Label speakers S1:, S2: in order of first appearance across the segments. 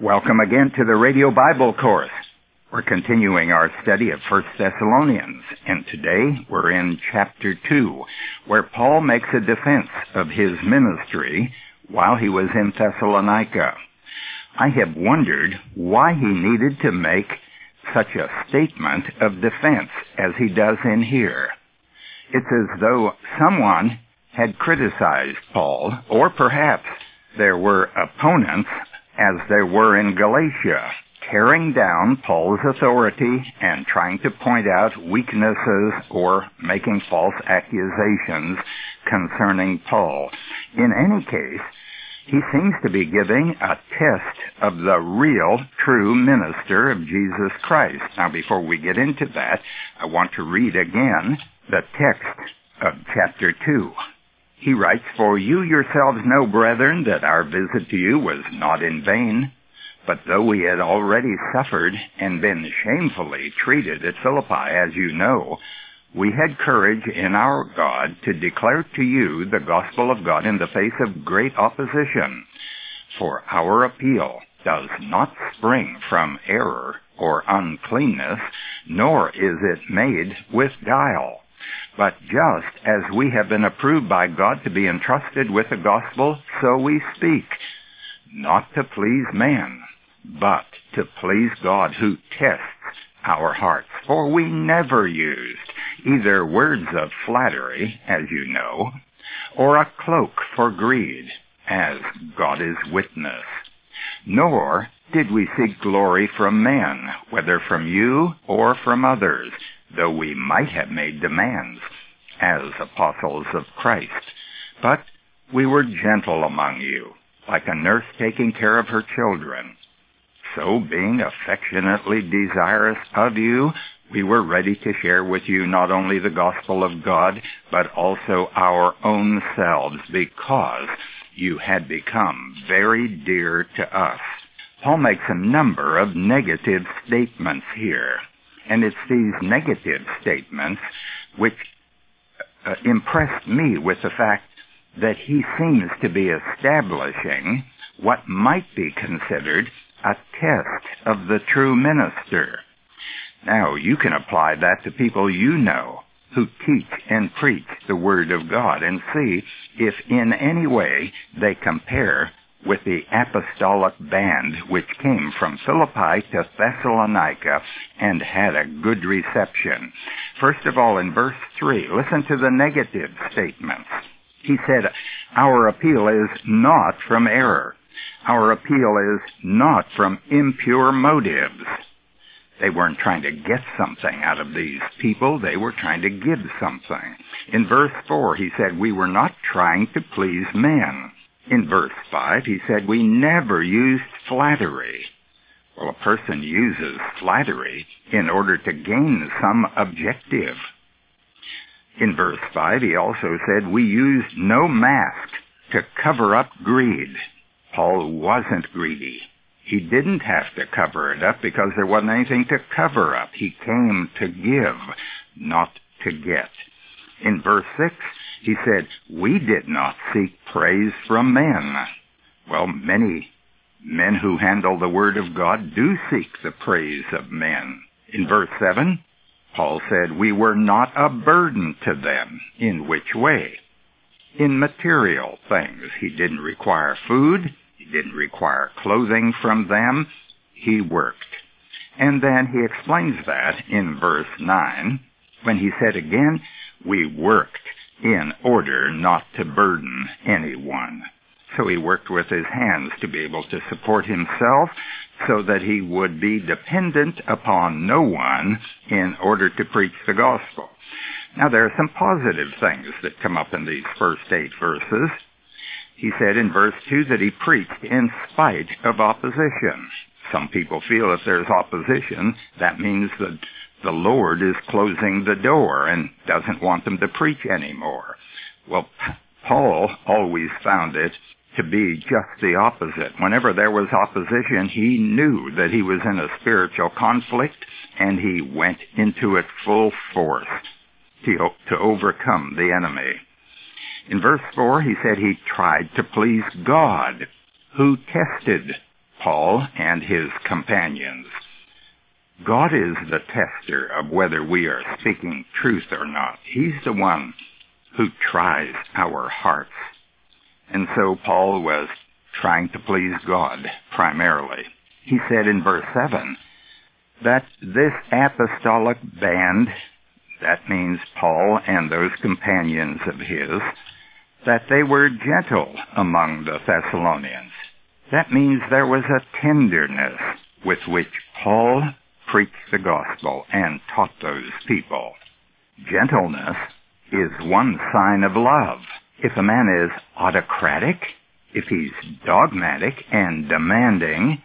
S1: Welcome again to the Radio Bible Course. We're continuing our study of 1 Thessalonians, and today we're in chapter 2, where Paul makes a defense of his ministry while he was in Thessalonica. I have wondered why he needed to make such a statement of defense as he does in here. It's as though someone had criticized Paul, or perhaps there were opponents as they were in Galatia, tearing down Paul's authority and trying to point out weaknesses or making false accusations concerning Paul. In any case, he seems to be giving a test of the real, true minister of Jesus Christ. Now, before we get into that, I want to read again the text of chapter 2. He writes, For you yourselves know, brethren, that our visit to you was not in vain. But though we had already suffered and been shamefully treated at Philippi, as you know, we had courage in our God to declare to you the gospel of God in the face of great opposition. For our appeal does not spring from error or uncleanness, nor is it made with guile. But just as we have been approved by God to be entrusted with the gospel, so we speak, not to please man, but to please God who tests our hearts. For we never used either words of flattery, as you know, or a cloak for greed, as God is witness. Nor did we seek glory from men, whether from you or from others though we might have made demands as apostles of Christ. But we were gentle among you, like a nurse taking care of her children. So, being affectionately desirous of you, we were ready to share with you not only the gospel of God, but also our own selves, because you had become very dear to us. Paul makes a number of negative statements here. And it's these negative statements which uh, impressed me with the fact that he seems to be establishing what might be considered a test of the true minister. Now, you can apply that to people you know who teach and preach the Word of God and see if in any way they compare with the apostolic band which came from Philippi to Thessalonica and had a good reception. First of all, in verse 3, listen to the negative statements. He said, Our appeal is not from error. Our appeal is not from impure motives. They weren't trying to get something out of these people. They were trying to give something. In verse 4, he said, We were not trying to please men. In verse 5, he said, We never used flattery. Well, a person uses flattery in order to gain some objective. In verse 5, he also said, We used no mask to cover up greed. Paul wasn't greedy. He didn't have to cover it up because there wasn't anything to cover up. He came to give, not to get. In verse 6, he said, We did not seek praise from men. Well, many men who handle the Word of God do seek the praise of men. In verse 7, Paul said, We were not a burden to them. In which way? In material things. He didn't require food. He didn't require clothing from them. He worked. And then he explains that in verse 9 when he said again, We worked in order not to burden anyone. So he worked with his hands to be able to support himself so that he would be dependent upon no one in order to preach the gospel. Now there are some positive things that come up in these first eight verses. He said in verse 2 that he preached in spite of opposition. Some people feel if there's opposition, that means that the Lord is closing the door and doesn't want them to preach anymore. Well, Paul always found it to be just the opposite. Whenever there was opposition, he knew that he was in a spiritual conflict and he went into it full force to, to overcome the enemy. In verse 4, he said he tried to please God, who tested Paul and his companions. God is the tester of whether we are speaking truth or not. He's the one who tries our hearts. And so Paul was trying to please God primarily. He said in verse 7 that this apostolic band, that means Paul and those companions of his, that they were gentle among the Thessalonians. That means there was a tenderness with which Paul preached the gospel and taught those people. Gentleness is one sign of love. If a man is autocratic, if he's dogmatic and demanding,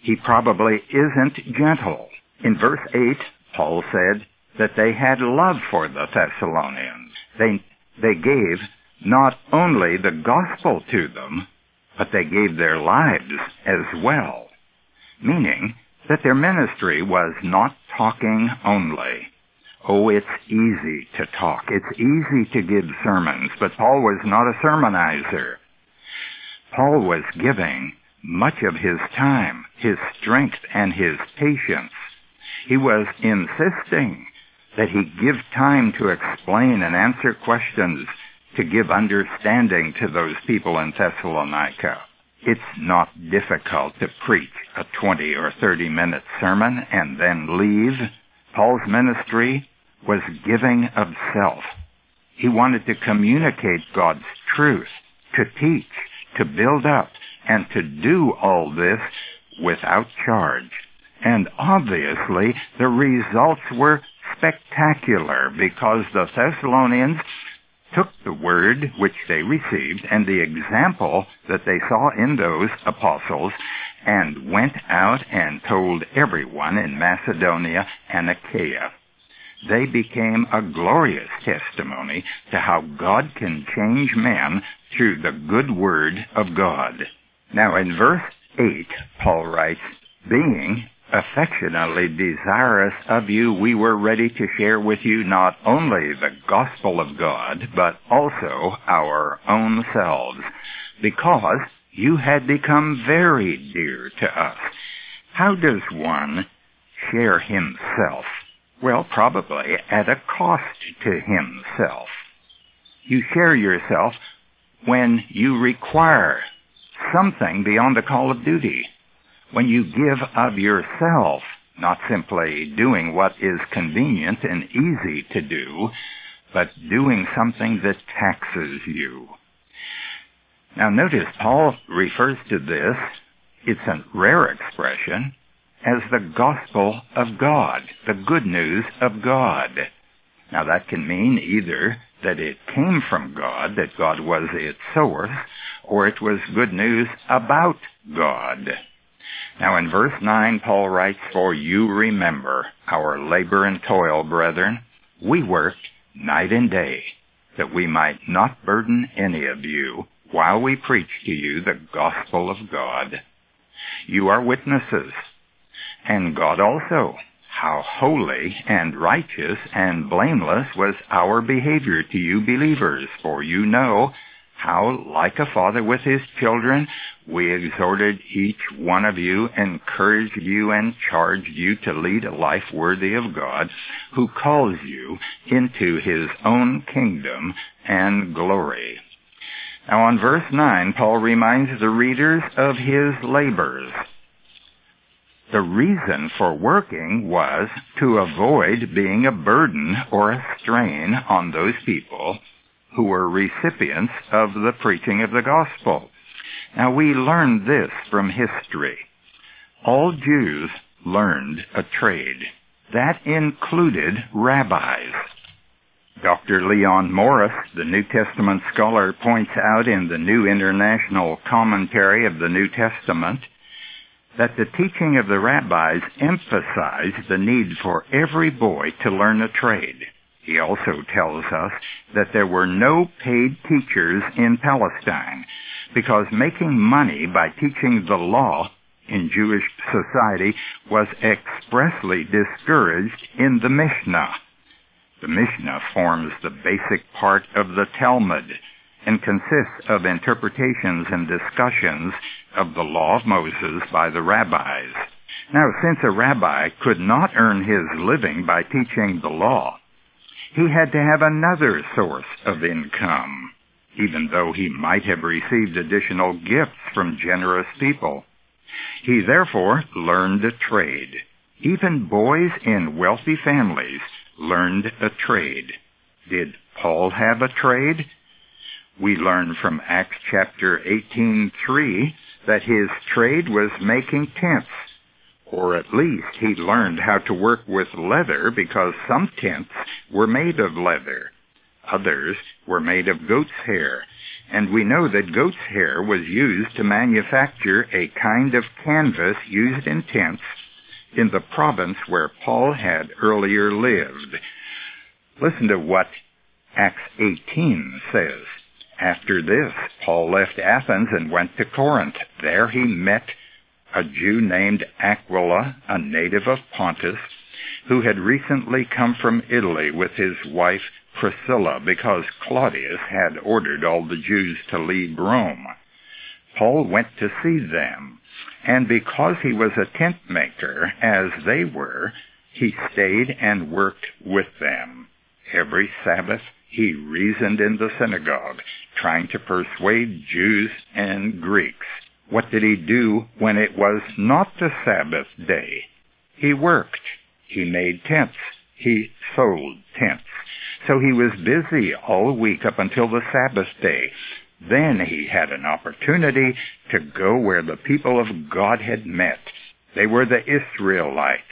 S1: he probably isn't gentle. In verse 8, Paul said that they had love for the Thessalonians. They, they gave not only the gospel to them, but they gave their lives as well. Meaning that their ministry was not talking only. Oh, it's easy to talk. It's easy to give sermons, but Paul was not a sermonizer. Paul was giving much of his time, his strength, and his patience. He was insisting that he give time to explain and answer questions, to give understanding to those people in Thessalonica. It's not difficult to preach a 20 or 30 minute sermon and then leave. Paul's ministry was giving of self. He wanted to communicate God's truth, to teach, to build up, and to do all this without charge. And obviously, the results were spectacular because the Thessalonians took the word which they received and the example that they saw in those apostles and went out and told everyone in Macedonia and Achaia they became a glorious testimony to how God can change men through the good word of God. Now in verse 8, Paul writes, being affectionately desirous of you, we were ready to share with you not only the gospel of God, but also our own selves, because you had become very dear to us. How does one share himself well, probably at a cost to himself. You share yourself when you require something beyond the call of duty. When you give of yourself, not simply doing what is convenient and easy to do, but doing something that taxes you. Now notice Paul refers to this, it's a rare expression, as the gospel of God, the good news of God. Now that can mean either that it came from God, that God was its source, or it was good news about God. Now in verse 9, Paul writes, For you remember our labor and toil, brethren. We worked night and day, that we might not burden any of you, while we preach to you the gospel of God. You are witnesses and God also. How holy and righteous and blameless was our behavior to you believers, for you know how, like a father with his children, we exhorted each one of you, encouraged you, and charged you to lead a life worthy of God, who calls you into his own kingdom and glory. Now on verse 9, Paul reminds the readers of his labors. The reason for working was to avoid being a burden or a strain on those people who were recipients of the preaching of the gospel. Now we learn this from history. All Jews learned a trade. That included rabbis. Dr. Leon Morris, the New Testament scholar, points out in the New International Commentary of the New Testament that the teaching of the rabbis emphasized the need for every boy to learn a trade. He also tells us that there were no paid teachers in Palestine because making money by teaching the law in Jewish society was expressly discouraged in the Mishnah. The Mishnah forms the basic part of the Talmud. and consists of interpretations and discussions of the law of Moses by the rabbis. Now, since a rabbi could not earn his living by teaching the law, he had to have another source of income, even though he might have received additional gifts from generous people. He therefore learned a trade. Even boys in wealthy families learned a trade. Did Paul have a trade? We learn from Acts chapter 18:3 that his trade was making tents, or at least he learned how to work with leather because some tents were made of leather. Others were made of goat's hair, and we know that goat's hair was used to manufacture a kind of canvas used in tents in the province where Paul had earlier lived. Listen to what Acts 18 says. After this, Paul left Athens and went to Corinth. There he met a Jew named Aquila, a native of Pontus, who had recently come from Italy with his wife Priscilla because Claudius had ordered all the Jews to leave Rome. Paul went to see them, and because he was a tent maker, as they were, he stayed and worked with them. Every Sabbath he reasoned in the synagogue, trying to persuade Jews and Greeks. What did he do when it was not the Sabbath day? He worked. He made tents. He sold tents. So he was busy all week up until the Sabbath day. Then he had an opportunity to go where the people of God had met. They were the Israelites.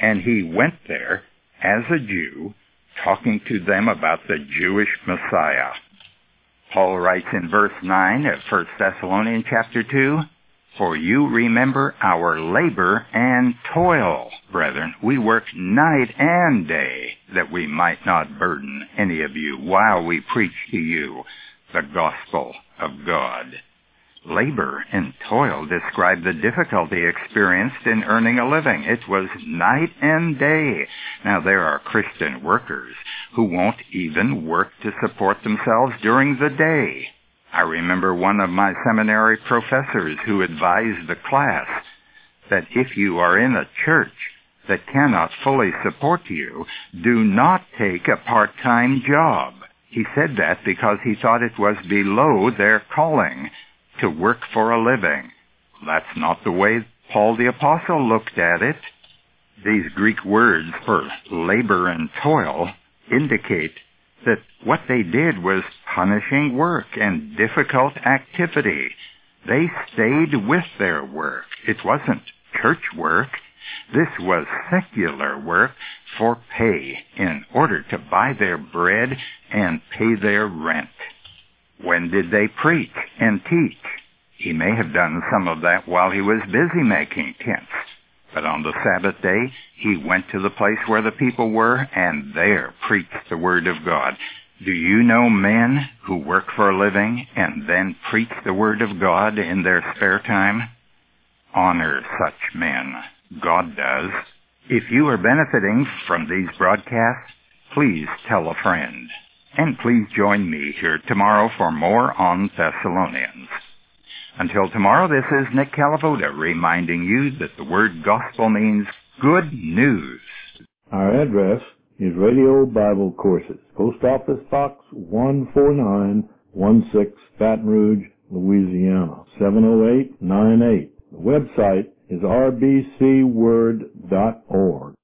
S1: And he went there as a Jew, talking to them about the Jewish Messiah. Paul writes in verse 9 of 1 Thessalonians chapter 2, For you remember our labor and toil, brethren. We worked night and day that we might not burden any of you while we preach to you the gospel of God. Labor and toil describe the difficulty experienced in earning a living. It was night and day. Now there are Christian workers who won't even work to support themselves during the day. I remember one of my seminary professors who advised the class that if you are in a church that cannot fully support you, do not take a part-time job. He said that because he thought it was below their calling to work for a living. That's not the way Paul the Apostle looked at it. These Greek words for labor and toil indicate that what they did was punishing work and difficult activity. They stayed with their work. It wasn't church work. This was secular work for pay in order to buy their bread and pay their rent. When did they preach and teach? He may have done some of that while he was busy making tents. But on the Sabbath day, he went to the place where the people were and there preached the Word of God. Do you know men who work for a living and then preach the Word of God in their spare time? Honor such men. God does. If you are benefiting from these broadcasts, please tell a friend. And please join me here tomorrow for more on Thessalonians. Until tomorrow, this is Nick Calavoda reminding you that the word gospel means good news.
S2: Our address is Radio Bible Courses, Post Office Box 14916, Baton Rouge, Louisiana, 70898. The website is rbcword.com.